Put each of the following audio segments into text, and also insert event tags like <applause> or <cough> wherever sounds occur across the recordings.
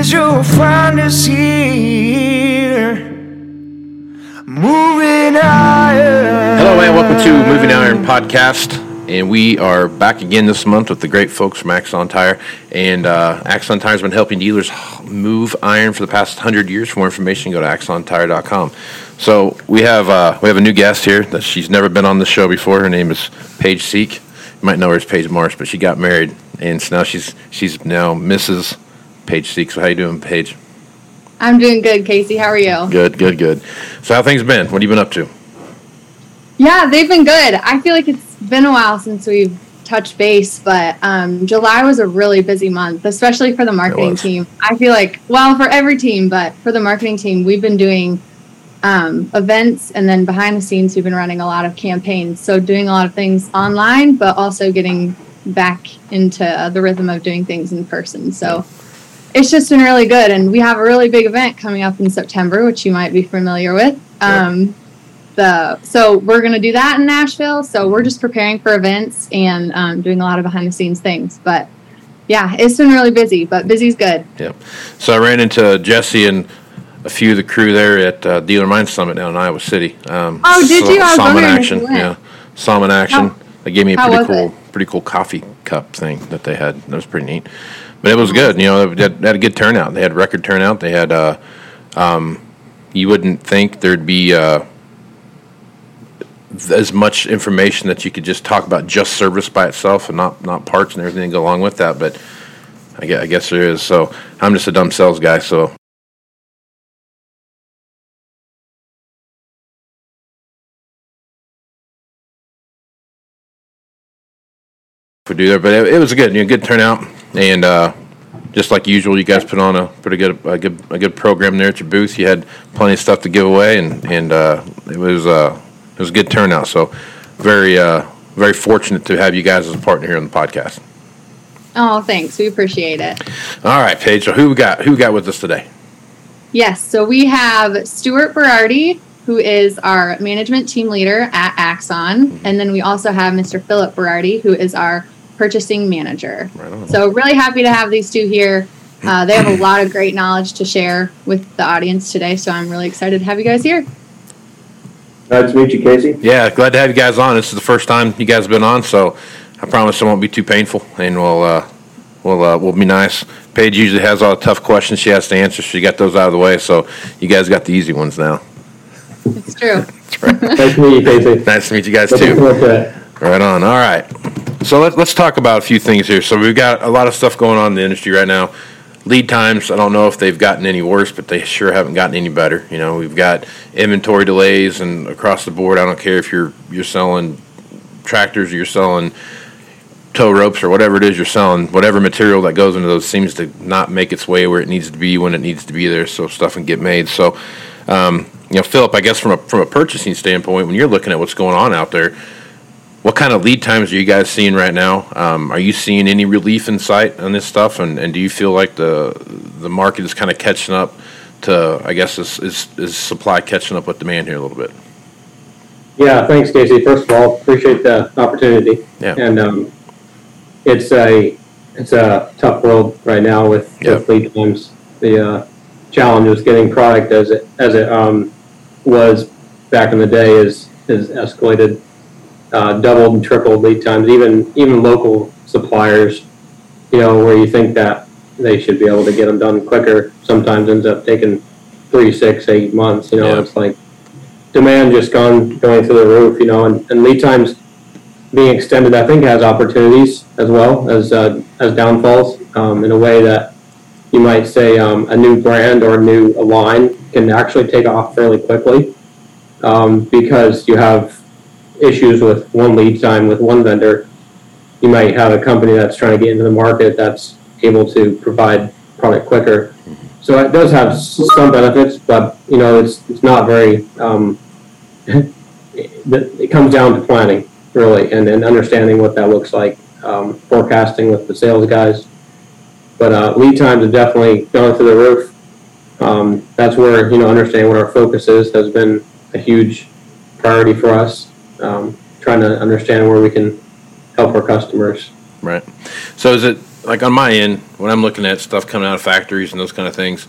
Years, you'll find here. Moving higher. Hello and welcome to Moving Iron Podcast. And we are back again this month with the great folks from Axon Tire. And uh, Axon Tire has been helping dealers move iron for the past 100 years. For more information, go to axontire.com. So we have uh, we have a new guest here that she's never been on the show before. Her name is Paige Siech. You might know her as Paige Marsh, but she got married, and so now she's she's now Mrs. Paige Siech. So how you doing, Paige? I'm doing good, Casey. How are you? Good, good, good. So how things been? What have you been up to? Yeah, they've been good. I feel like it's been a while since we've touched base, but um, July was a really busy month, especially for the marketing team. I feel like, well, for every team, but for the marketing team, we've been doing um, events and then behind the scenes, we've been running a lot of campaigns. So doing a lot of things online, but also getting back into uh, the rhythm of doing things in person. So it's just been really good. And we have a really big event coming up in September, which you might be familiar with. Um, the so we're going to do that in Nashville. So we're just preparing for events and um, doing a lot of behind the scenes things. But yeah, it's been really busy, but busy's good. Yep. So I ran into Jesse and a few of the crew there at uh, Dealer Mind Summit down in Iowa City. Um, Oh, did you? I was saw 'em in if action. Yeah, in action. How- they gave me a pretty cool, it? pretty cool coffee cup thing that they had. That was pretty neat. But it was good. You know, they had, they had a good turnout. They had record turnout. They had. Uh, um, you wouldn't think there'd be. Uh, as much information that you could just talk about just service by itself and not not parts and everything go along with that. But I guess, I guess there is. So I'm just a dumb sales guy. So do there, but it, it was good, you know, good turnout, and uh, just like usual, you guys put on a pretty good, a good, a good program there at your booth. You had plenty of stuff to give away, and and uh, it was uh, it was a good turnout. So very uh, very fortunate to have you guys as a partner here on the podcast. Oh, thanks. We appreciate it. All right, Paige. So who we got? Who we got with us today? Yes, so we have Stuart Berardi, who is our management team leader at Axon, and then we also have Mr. Philip Berardi, who is our purchasing manager. Right. So really happy to have these two here. Uh, they have a lot of great knowledge to share with the audience today, so I'm really excited to have you guys here. Nice to meet you, Casey. Yeah, glad to have you guys on. This is the first time you guys have been on, so I promise it won't be too painful, and we'll uh, we'll uh, we'll be nice. Paige usually has all the tough questions she has to answer. She got those out of the way, so you guys got the easy ones now. It's true. <laughs> That's right. Nice to meet you, Casey. nice to meet you guys Looking too. forward to it. Right on. All right. So let, let's talk about a few things here. So we've got a lot of stuff going on in the industry right now. Lead times, I don't know if they've gotten any worse, but they sure haven't gotten any better. You know, we've got inventory delays and across the board. I don't care if you're you're selling tractors or you're selling tow ropes or whatever it is you're selling, whatever material that goes into those seems to not make its way where it needs to be when it needs to be there, so stuff can get made. So, um, you know, Philip, I guess from a from a purchasing standpoint, when you're looking at what's going on out there, what kind of lead times are you guys seeing right now? Um, are you seeing any relief in sight on this stuff, and, and do you feel like the the market is kind of catching up to, I guess, is, is is supply catching up with demand here a little bit? Yeah, thanks, Casey. First of all, appreciate the opportunity. Yeah. And um, it's a it's a tough world right now with, with lead times. The uh, challenge with getting product as it as it um, was back in the day is is escalated, uh, doubled and tripled lead times. Even even local suppliers, you know, where you think that they should be able to get them done quicker, sometimes ends up taking three, six, eight months. You know, Yeah. it's like demand just gone going through the roof. You know, and, and lead times being extended, I think, has opportunities as well as uh, as downfalls um, in a way that you might say um, a new brand or a new line can actually take off fairly quickly um, because you have issues with one lead time with one vendor. You might have a company that's trying to get into the market that's able to provide product quicker. So it does have some benefits, but you know it's it's not very. Um, <laughs> it, comes down to planning really and, and understanding what that looks like, um, forecasting with the sales guys. But uh, lead times have definitely gone through the roof. Um, that's where you know understanding what our focus is has been a huge priority for us. Um, trying to understand where we can help our customers. Right. So is it like on my end when I'm looking at stuff coming out of factories and those kind of things?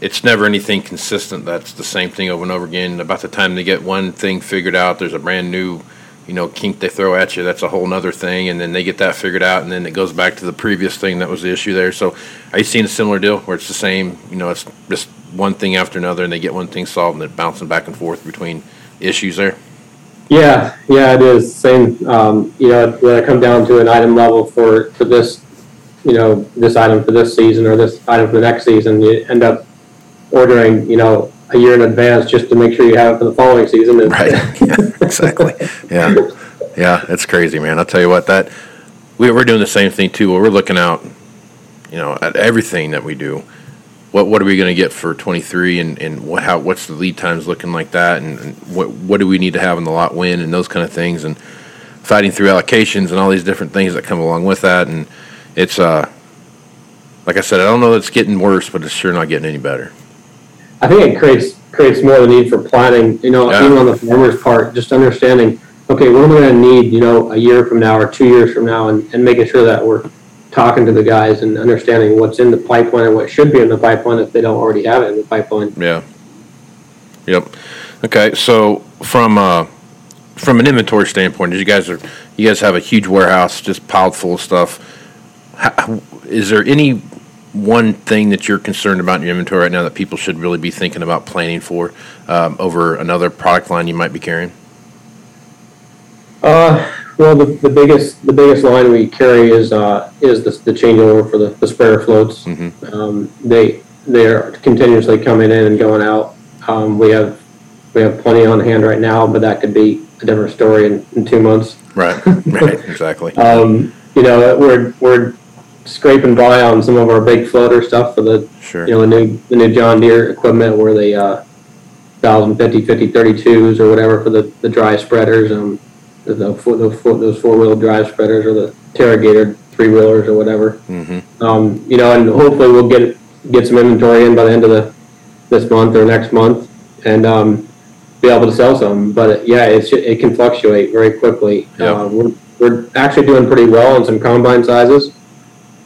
It's never anything consistent. That's the same thing over and over again. About the time they get one thing figured out, there's a brand new, you know, kink they throw at you. That's a whole other thing, and then they get that figured out, and then it goes back to the previous thing that was the issue there. So, are you seeing a similar deal where it's the same? You know, it's just one thing after another, and they get one thing solved, and they're bouncing back and forth between issues there. Yeah, yeah, it is same. Um, you know, when I come down to an item level for for this, you know, this item for this season or this item for the next season, you end up ordering, you know, a year in advance just to make sure you have it for the following season. Right. <laughs> Yeah, exactly. Yeah. Yeah, it's crazy, man. I'll tell you what, that we, we're doing the same thing too. Where we're looking out, you know, at everything that we do. What what are we going to get for 23, and and what, how what's the lead times looking like that, and, and what what do we need to have in the lot win, and those kind of things, and fighting through allocations and all these different things that come along with that, and it's uh, like I said, I don't know that it's getting worse, but it's sure not getting any better. I think it creates creates more the need for planning. You know, Yeah. even on the farmer's part, just understanding, okay, what am I going to need? You know, a year from now or two years from now, and, and making sure that we're talking to the guys and understanding what's in the pipeline and what should be in the pipeline if they don't already have it in the pipeline. Yeah. Yep. Okay. So from uh, from an inventory standpoint, you guys are you guys have a huge warehouse just piled full of stuff. How, is there any one thing that you're concerned about in your inventory right now that people should really be thinking about planning for um, over another product line you might be carrying? Uh, well, the, the biggest the biggest line we carry is uh, is the, the changeover for the, the sprayer floats. Mhm. Um, they they are continuously coming in and going out. Um, we have we have plenty on hand right now, but that could be a different story in, in two months. Right. <laughs> right. Exactly. Um, you know, we're we're scraping by on some of our big floater stuff for the Sure. you know the new the new John Deere equipment where they uh, 1050, 50, 32s or whatever for the, the dry spreaders. Um, the, the, four- the, those four wheel drive spreaders or the Terragator three wheelers or whatever. hmm Um, you know, and hopefully we'll get get some inventory in by the end of the this month or next month and um, be able to sell some. But yeah, it's it can fluctuate very quickly. Yep. Uh, we're we're actually doing pretty well on some combine sizes.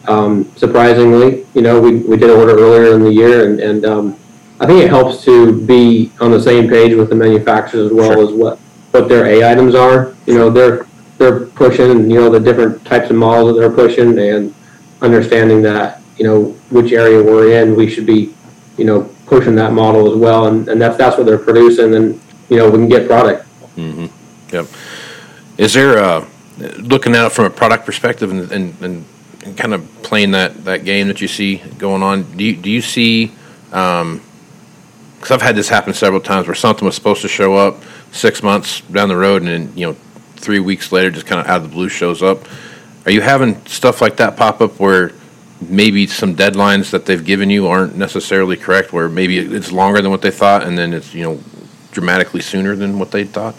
Um, surprisingly, you know, we, we did order earlier in the year, and, and um, I think it helps to be on the same page with the manufacturers as well Sure. as what, what their A items are. You know, they're they're pushing, you know, the different types of models that they're pushing, and understanding that, you know, which area we're in, we should be, you know, pushing that model as well, and, and that's that's what they're producing, and you know, we can get product. hmm Yep. Is there uh, looking at it from a product perspective and, and, and kind of playing that, that game that you see going on? Do you, do you see? Because I've had this happen several times where something was supposed to show up six months down the road, and then you know three weeks later, just kind of out of the blue shows up. Are you having stuff like that pop up where maybe some deadlines that they've given you aren't necessarily correct? Where maybe it's longer than what they thought, and then it's you know dramatically sooner than what they thought.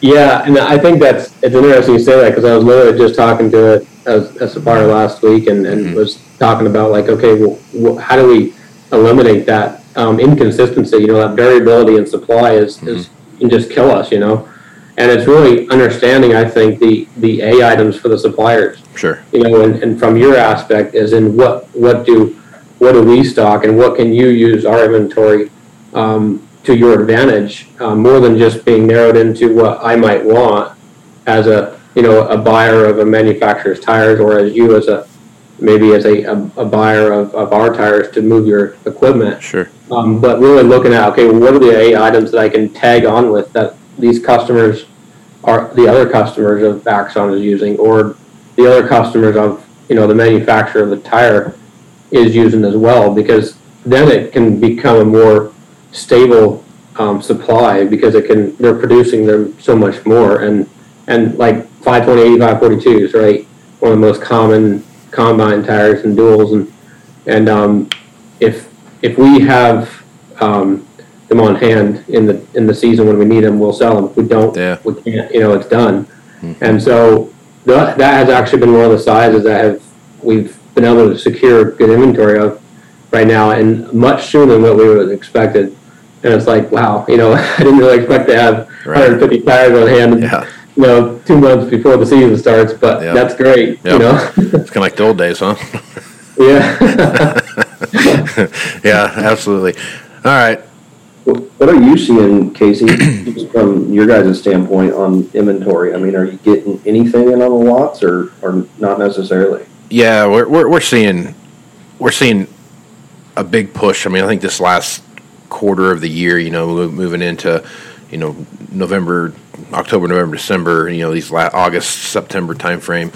Yeah, and I think that's it's interesting you say that because I was literally just talking to a, a, a supplier last week and, and Mhm. was talking about like, okay, well, well, how do we eliminate that um, inconsistency? You know, that variability in supply is is can just kill us. You know, and it's really understanding. I think the the A items for the suppliers Sure. you know, and, and from your aspect, as in what what do what do we stock and what can you use our inventory um, to your advantage, uh, more than just being narrowed into what I might want as a you know a buyer of a manufacturer's tires, or as you as a maybe as a, a, a buyer of, of our tires to move your equipment. Sure. Um, but really looking at okay, well, what are the eight items that I can tag on with that these customers are the other customers of Axon is using, or the other customers of you know the manufacturer of the tire is using as well, because then it can become a more stable um, supply because it can they're producing them so much more and and like 520 542s right one of the most common combine tires and duals and and um, if if we have um, them on hand in the in the season when we need them we'll sell them if we don't Yeah. we can't you know it's done and so that, that has actually been one of the sizes that have we've been able to secure good inventory of right now and much sooner than what we would have expected and it's like wow you know <laughs> I didn't really expect to have Right. 150 tires on hand Yeah. You know two months before the season starts but Yeah. that's great Yeah. you know It's kind of like the old days, huh? <laughs> yeah <laughs> yeah, absolutely. All right. What are you seeing, Casey, just from your guys' standpoint on inventory? I mean, are you getting anything in on the lots or, or not necessarily? Yeah, we're, we're, we're seeing we're seeing a big push. I mean, I think this last quarter of the year, you know, moving into you know November, October, November, December, you know, these la- August, September timeframe,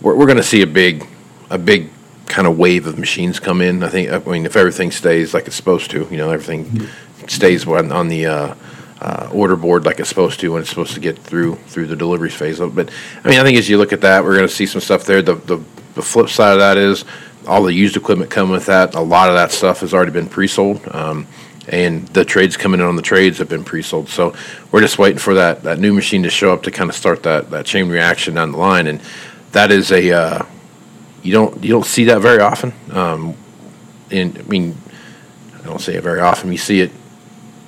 we're, we're going to see a big a big kind of wave of machines come in. I think. I mean, if everything stays like it's supposed to, you know, everything stays on, on the uh, uh, order board like it's supposed to when it's supposed to get through through the deliveries phase. But I mean, I think as you look at that, we're going to see some stuff there. The, the the flip side of that is all the used equipment coming with that. A lot of that stuff has already been pre-sold. Um, and the trades coming in on the trades have been pre-sold. So we're just waiting for that, that new machine to show up to kind of start that, that chain reaction down the line. And that is a uh, you don't you don't see that very often. Um, and I mean, I don't say it very often. You see it,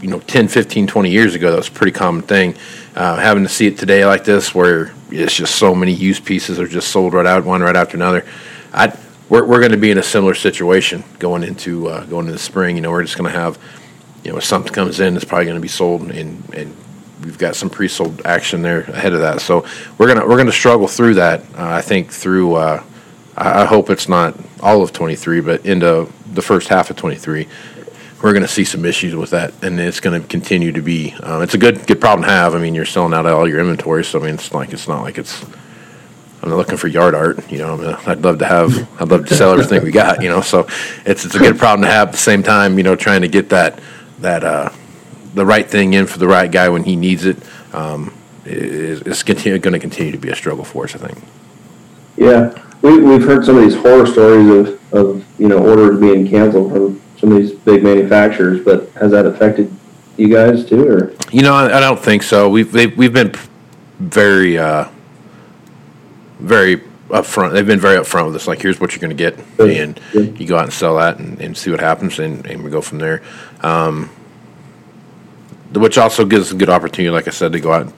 you know, 10, 15, 20 years ago. That was a pretty common thing. Uh, having to see it today like this, where it's just so many used pieces are just sold right out, one right after another. I we're we're going to be in a similar situation going into uh, going into the spring. You know, we're just going to have, you know, if something comes in, it's probably going to be sold and and we've got some pre-sold action there ahead of that. So we're gonna we're gonna struggle through that. Uh, I think through. Uh, I I hope it's not all of 23, but into the first half of 23, we're going to see some issues with that, and it's going to continue to be. Um, it's a good good problem to have. I mean, you're selling out all your inventory, so I mean, it's like it's not like it's. I'm not looking for yard art, you know. I I'd love to have. I'd love to sell everything we got, you know. So it's it's a good problem to have. At the same time, you know, trying to get that that uh, the right thing in for the right guy when he needs it um, is, is continue, going to continue to be a struggle for us. I think. Yeah, we, we've heard some of these horror stories of, of, you know, orders being canceled from some of these big manufacturers, but has that affected you guys too, or? You know, I, I don't think so. We've we've been very uh, very upfront. They've been very upfront with us. Like, here's what you're going to get, and you go out and sell that, and, and see what happens, and, and we go from there. Um, which also gives us a good opportunity, like I said, to go out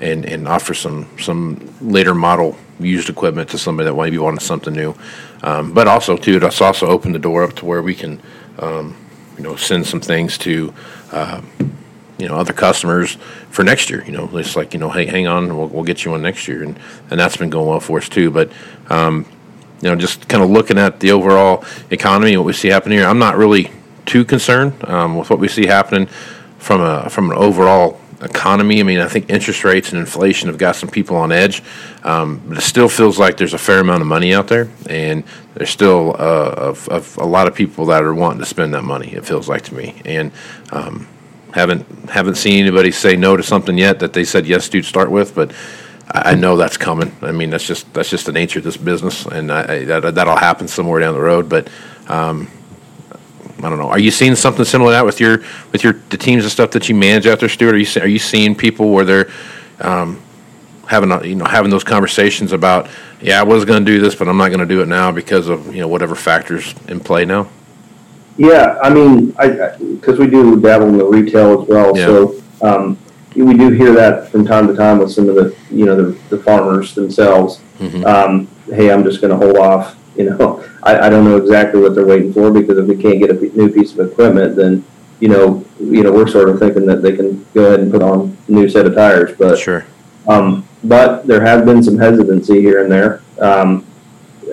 and, and offer some some later model used equipment to somebody that maybe wanted something new. Um, but also, too, it's also opened the door up to where we can, um, you know, send some things to, uh, you know, other customers for next year. You know, it's like, you know, hey, hang on, we'll, we'll get you one next year, and and that's been going well for us too. But um, you know, just kind of looking at the overall economy what we see happening here, I'm not really too concerned um, with what we see happening from a from an overall economy. I mean, I think interest rates and inflation have got some people on edge, um, but it still feels like there's a fair amount of money out there, and there's still uh, of, of a lot of people that are wanting to spend that money. It feels like to me, and um, haven't haven't seen anybody say no to something yet that they said yes to start with, but. I know that's coming. I mean, that's just that's just the nature of this business, and I, that that'll happen somewhere down the road. But um, I don't know. Are you seeing something similar to that with your with your the teams and stuff that you manage out there, Stuart? Are you are you seeing people where they're um, having a, you know having those conversations about yeah, I was going to do this, but I'm not going to do it now because of you know whatever factors in play now. Yeah, I mean, I, because we do dabble in the retail as well, Yeah. so, um, we do hear that from time to time with some of the, you know, the, the farmers themselves. Mhm. Um, hey, I'm just gonna hold off, <laughs> you know. I, I don't know exactly what they're waiting for because if we can't get a p- new piece of equipment, then you know, you know, we're sort of thinking that they can go ahead and put on a new set of tires. But Sure. um, but there have been some hesitancy here and there. Um,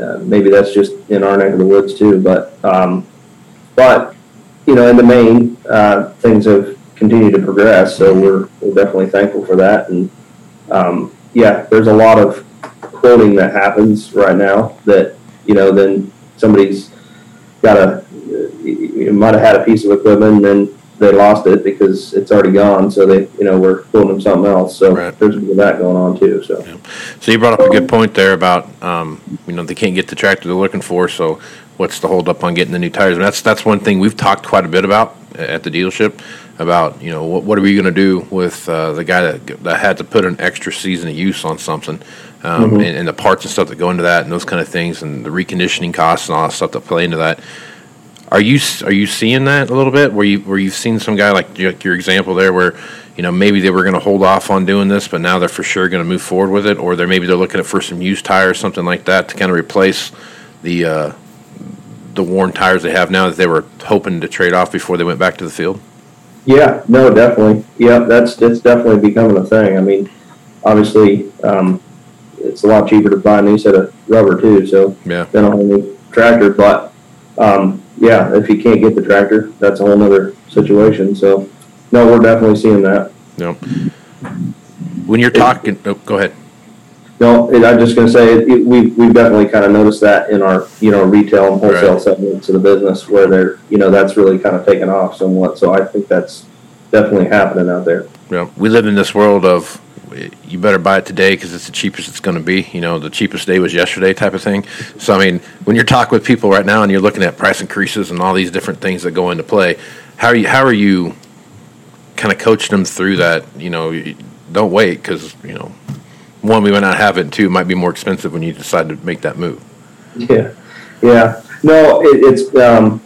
uh, maybe that's just in our neck of the woods too. But um, but you know, in the main, uh, things have continued to progress. So we're we're definitely thankful for that. And um, yeah, there's a lot of quoting that happens right now that you know then somebody's got a you might have had a piece of equipment and then they lost it because it's already gone. So they, you know, we're quoting them something else. So Right. there's a bit of that going on too. So So you brought up a good point there about um, you know they can't get the tractor they're looking for. So what's the hold up on getting the new tires? And that's that's one thing we've talked quite a bit about at the dealership about you know what, what are we going to do with uh, the guy that that had to put an extra season of use on something. Um, and, and the parts and stuff that go into that, and those kind of things, and the reconditioning costs and all that stuff that play into that. Are you are you seeing that a little bit? Where you where you've seen some guy like your, your example there, where you know maybe they were going to hold off on doing this, but now they're for sure going to move forward with it, or they're maybe they're looking at for some used tires, something like that, to kind of replace the uh, the worn tires they have now that they were hoping to trade off before they went back to the field. yeah, no, definitely. Yeah, that's it's definitely becoming a thing. I mean, obviously, um, it's a lot cheaper to buy a new set of rubber too. So Yeah. than a whole new tractor. But um, yeah, if you can't get the tractor, that's a whole nother situation. So no, we're definitely seeing that. Know, when you're talking, oh, go ahead. No, and I'm just gonna say, it, we, we've definitely kind of noticed that in our, you know, retail and wholesale Right. segments of the business where they're, you know, that's really kind of taken off somewhat. So I think that's definitely happening out there. Know, we live in this world of you better buy it today because it's the cheapest it's going to be. You know, the cheapest day was yesterday type of thing. So, I mean, when you're talking with people right now and you're looking at price increases and all these different things that go into play, how are you, how are you kind of coaching them through that? You know, don't wait because, you know, one, we might not have it, and two, it might be more expensive when you decide to make that move. Yeah, yeah. No, it, it's um,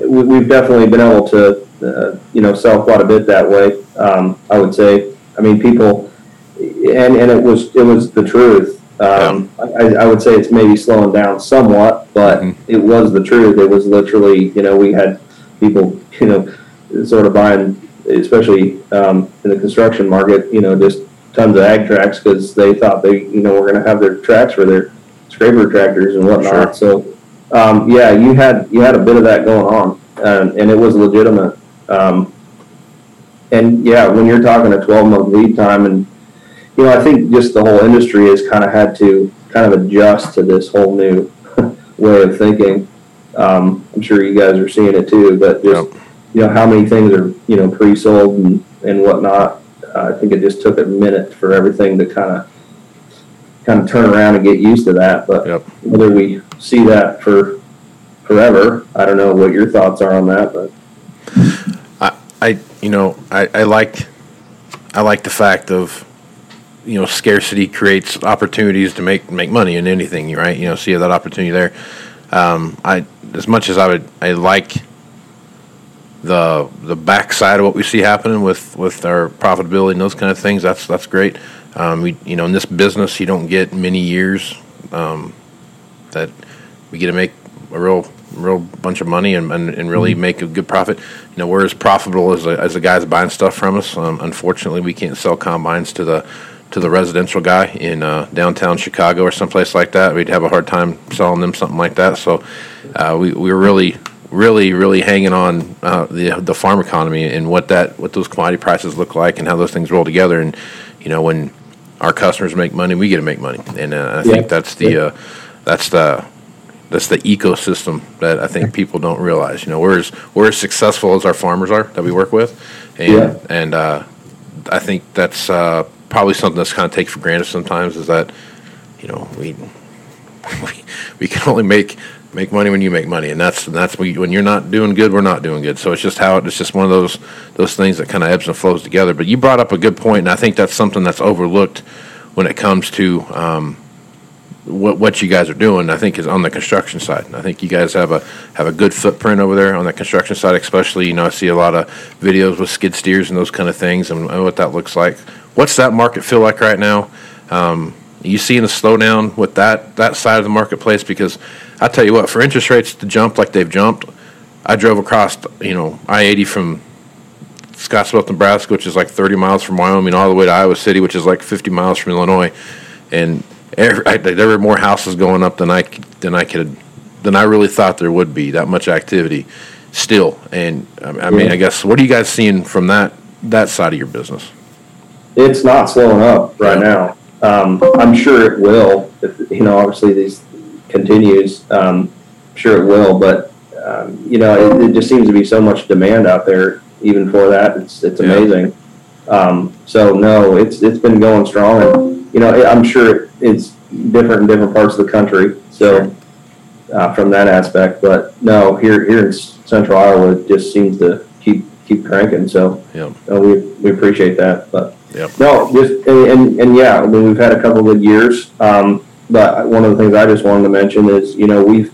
we, we've definitely been able to uh, you know sell quite a bit that way. Um, I would say. I mean, people, and and it was it was the truth. Um, I, I would say it's maybe slowing down somewhat, but Mhm. it was the truth. It was literally, you know, we had people, you know, sort of buying, especially um, in the construction market, you know, just tons of ag tracks because they thought they, you know, were going to have their tracks for their scraper tractors and whatnot. So, um, yeah, you had you had a bit of that going on, and, and it was legitimate. Um, and yeah, when you're talking a 12 month lead time, and you know, I think just the whole industry has kind of had to kind of adjust to this whole new <laughs> way of thinking. Um, I'm sure you guys are seeing it too, but just you know how many things are you know pre-sold and and whatnot. I think it just took a minute for everything to kind of kind of turn around and get used to that. But Yep. whether we see that for forever, I don't know what your thoughts are on that. But I you know I, I like I like the fact of you know scarcity creates opportunities to make make money in anything right you know see that opportunity there um, I as much as I would I like the the backside of what we see happening with with our profitability and those kind of things that's that's great um, we you know in this business you don't get many years um, that we get to make a real real bunch of money and, and, and really make a good profit. You know, we're as profitable as the, as the guys buying stuff from us. Um, unfortunately, we can't sell combines to the to the residential guy in uh, downtown Chicago or someplace like that. We'd have a hard time selling them something like that. So uh, we we were really really really hanging on uh, the the farm economy and what that what those commodity prices look like and how those things roll together. And you know when our customers make money, we get to make money. And uh, I Yeah. think that's the uh, that's the that's the ecosystem that I think people don't realize. You know, we're as we're as successful as our farmers are that we work with, and Yeah. and uh, I think that's uh, probably something that's kind of taken for granted sometimes. Is that you know we <laughs> we, we can only make make money when you make money, and that's that's when, you, when you're not doing good, we're not doing good. So it's just how it's just one of those those things that kind of ebbs and flows together. But you brought up a good point, and I think that's something that's overlooked when it comes to. Um, what what you guys are doing, I think, is on the construction side. I think you guys have a have a good footprint over there on the construction side, especially. You know, I see a lot of videos with skid steers and those kind of things, and, and what that looks like. What's that market feel like right now? Um, you seeing a slowdown with that that side of the marketplace because I tell you what, for interest rates to jump like they've jumped, I drove across you know I eighty from Scottsbluff, Nebraska, which is like thirty miles from Wyoming, all the way to Iowa City, which is like fifty miles from Illinois, and every, I, there were more houses going up than I than I could than I really thought there would be. That much activity still, and I, I mean. I guess what are you guys seeing from that that side of your business? It's not slowing up right now. Um, I'm sure it will. If, you know, obviously these continues. Um, sure it will, but um, you know, it, it just seems to be so much demand out there, even for that. It's it's Yeah. amazing. Um, so no, it's it's been going strong, and you know, I'm sure it's different in different parts of the country. So uh, from that aspect, but no, here here in Central Iowa, it just seems to keep keep cranking. So Yep. uh, we we appreciate that, but. Yep. No, just and, and, and yeah, I mean we've had a couple good years. Um, but one of the things I just wanted to mention is you know we've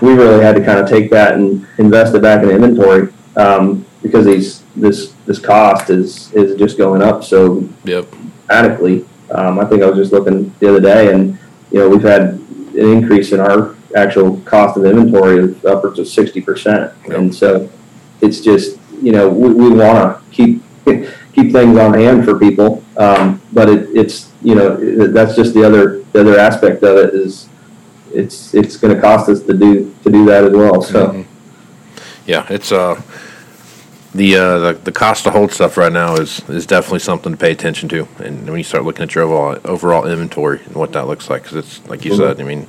we really had to kind of take that and invest it back in inventory um, because these this this cost is is just going up so Yep. dramatically. Um, I think I was just looking the other day, and you know we've had an increase in our actual cost of inventory of upwards of sixty percent, and so it's just you know we, we want to keep <laughs> keep things on hand for people, um, but it, it's you know that's just the other the other aspect of it is it's it's going to cost us to do to do that as well. So. Mhm. Yeah, it's uh the uh the, the cost to hold stuff right now is is definitely something to pay attention to, and when you start looking at your overall overall inventory and what that looks like, because it's like you Mhm. said, I mean,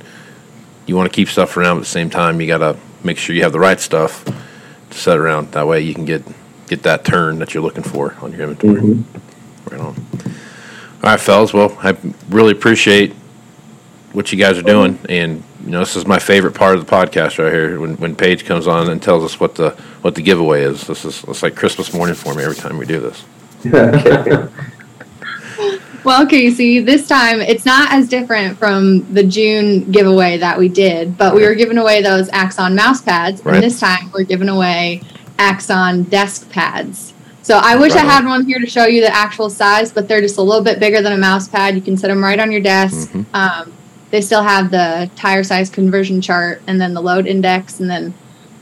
you want to keep stuff around, but at the same time, you got to make sure you have the right stuff to set around. That way, you can get get that turn that you're looking for on your inventory. Mhm. Right on. All right, fellas. Well, I really appreciate what you guys are doing, and you know, this is my favorite part of the podcast right here. When when Paige comes on and tells us what the what the giveaway is, this is it's like Christmas morning for me every time we do this. <laughs> Okay. Well, Casey, this time it's not as different from the June giveaway that we did, but we were giving away those Axon mouse pads, Right. and this time we're giving away Axon desk pads. So I wish Right I had one here to show you the actual size, but they're just a little bit bigger than a mouse pad. You can set them right on your desk. Mhm. Um, they still have the tire size conversion chart, and then the load index, and then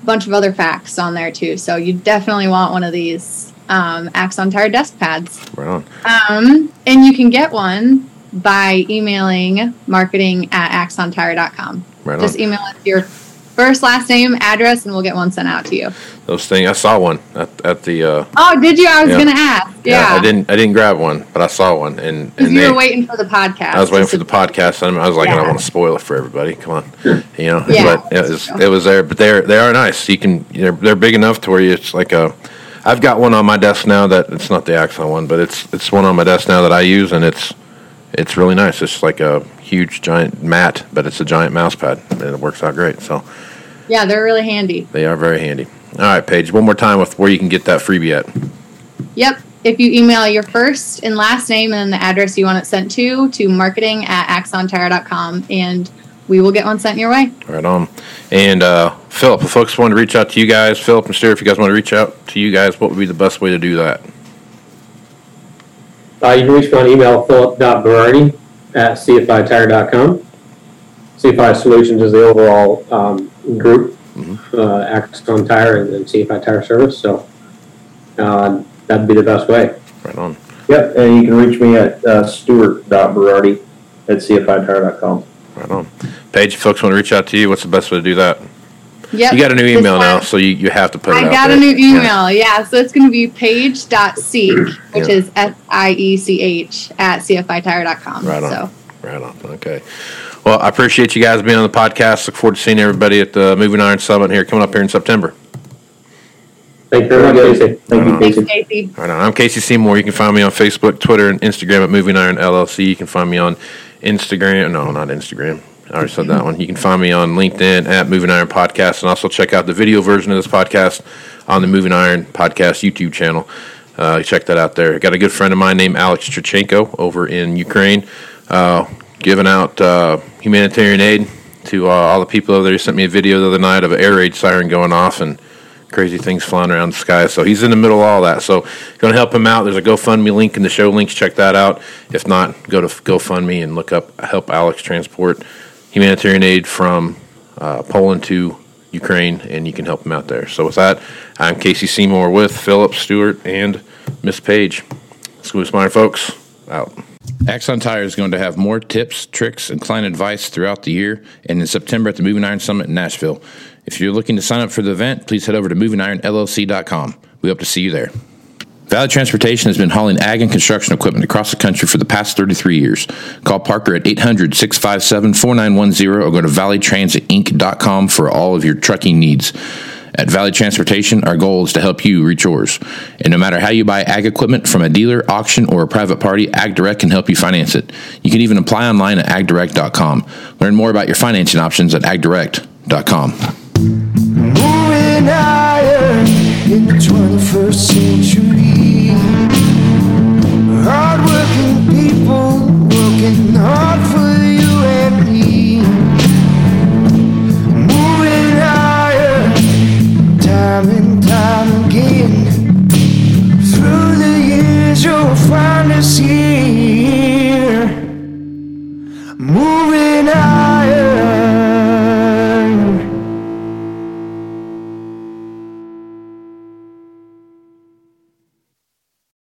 a bunch of other facts on there too. So you definitely want one of these um, Axon tire desk pads. Right on. Um, and you can get one by emailing marketing at axontire.com. Right on. Just email us your first, last name, address, and we'll get one sent out to you. Those things I saw one at, at the. Uh, Oh, did you? I was Yeah. going to ask. Yeah. I didn't. I didn't grab one, but I saw one, and Because and you they, were waiting for the podcast. I was waiting for the podcast, and I was like, I don't want to spoil it for everybody. Come on, you know. Yeah. But it was it was there, but they're they are nice. You can they're they're big enough to where you, it's like a. I've got one on my desk now that it's not the Axon one, but it's it's one on my desk now that I use, and it's it's really nice. It's like a huge giant mat, but it's a giant mouse pad, and it works out great. So Yeah, they're really handy. they are very handy. All right, Paige, one more time with where you can get that freebie at. Yep. If you email your first and last name and then the address you want it sent to, to marketing at axontire.com, and we will get one sent your way. Right on. And uh, Philip, if folks want to reach out to you guys, Philip and Stuart, if you guys want to reach out to you guys, what would be the best way to do that? Uh, you can reach me on email, philip.berardi at cfitire.com. CFI Solutions is the overall um, group, Mhm. uh, Axon Tire and then CFI Tire Service, so uh, that'd be the best way. Right on. Yep, and you can reach me at uh, stuart.berardi at cfitire.com. Right on. Paige, if folks want to reach out to you, what's the best way to do that? Yep. You got a new This email now, time- so you, you have to put it I out got there. a new email. Yeah, so it's going to be paige.siech, <clears throat> which Yeah. is S I E C H at cfitire.com. Right on. So, Right on. Okay. Well, I appreciate you guys being on the podcast. Look forward to seeing everybody at the Moving Iron Summit here coming up here in September. Thank you very much, Casey. Thank you, Right on. thanks, Casey. Casey. Right on. I'm Casey Seymour. You can find me on Facebook, Twitter, and Instagram at Moving Iron LLC. You can find me on Instagram. No, not Instagram. I already said that one. You can find me on LinkedIn at Moving Iron Podcast, and also check out the video version of this podcast on the Moving Iron Podcast YouTube channel. Uh, check that out there. Got a good friend of mine named Alex Trichenko over in Ukraine, uh, giving out uh, humanitarian aid to uh, all the people over there. He sent me a video the other night of an air raid siren going off and crazy things flying around the sky. So he's in the middle of all that. So going to help him out. There's a GoFundMe link in the show links. Check that out. If not, go to GoFundMe and look up Help Alex Transport humanitarian aid from uh, Poland to Ukraine, and you can help them out there. So, with that, I'm Casey Seymour with Philip Stuart and Miss Paige. Smooth Smart folks, out. Axon Tire is going to have more tips, tricks, and client advice throughout the year and in September at the Moving Iron Summit in Nashville. If you're looking to sign up for the event, please head over to movingironllc.com. We hope to see you there. Valley Transportation has been hauling ag and construction equipment across the country for the past 33 years. Call Parker at 800 657 4910 or go to valleytransitinc.com for all of your trucking needs. At Valley Transportation, our goal is to help you reach yours. And no matter how you buy ag equipment from a dealer, auction, or a private party, AgDirect can help you finance it. You can even apply online at agdirect.com. Learn more about your financing options at agdirect.com. Moving higher in the 21st century. find us here, moving on.